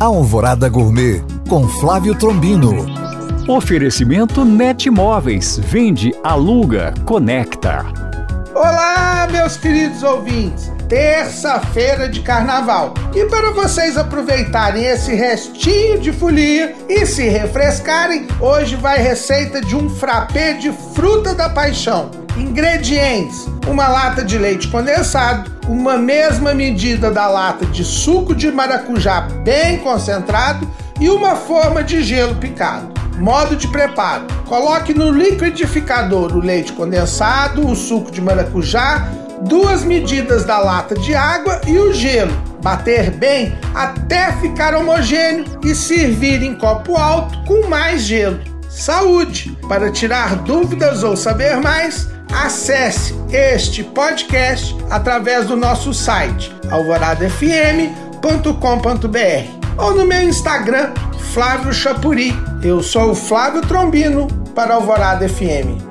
Alvorada Gourmet com Flávio Trombino. Oferecimento Net Móveis. Vende, aluga, conecta. Olá, meus queridos ouvintes. Terça-feira de carnaval. E para vocês aproveitarem esse restinho de folia e se refrescarem, hoje vai receita de um frappé de fruta da paixão. Ingredientes: uma lata de leite condensado, uma mesma medida da lata de suco de maracujá bem concentrado e uma forma de gelo picado. Modo de preparo: coloque no liquidificador o leite condensado, o suco de maracujá, duas medidas da lata de água e o gelo. Bater bem até ficar homogêneo e servir em copo alto com mais gelo. Saúde! Para tirar dúvidas ou saber mais, acesse este podcast através do nosso site alvoradafm.com.br ou no meu Instagram, Flávio Chapuri. Eu sou o Flávio Trombino para Alvorada FM.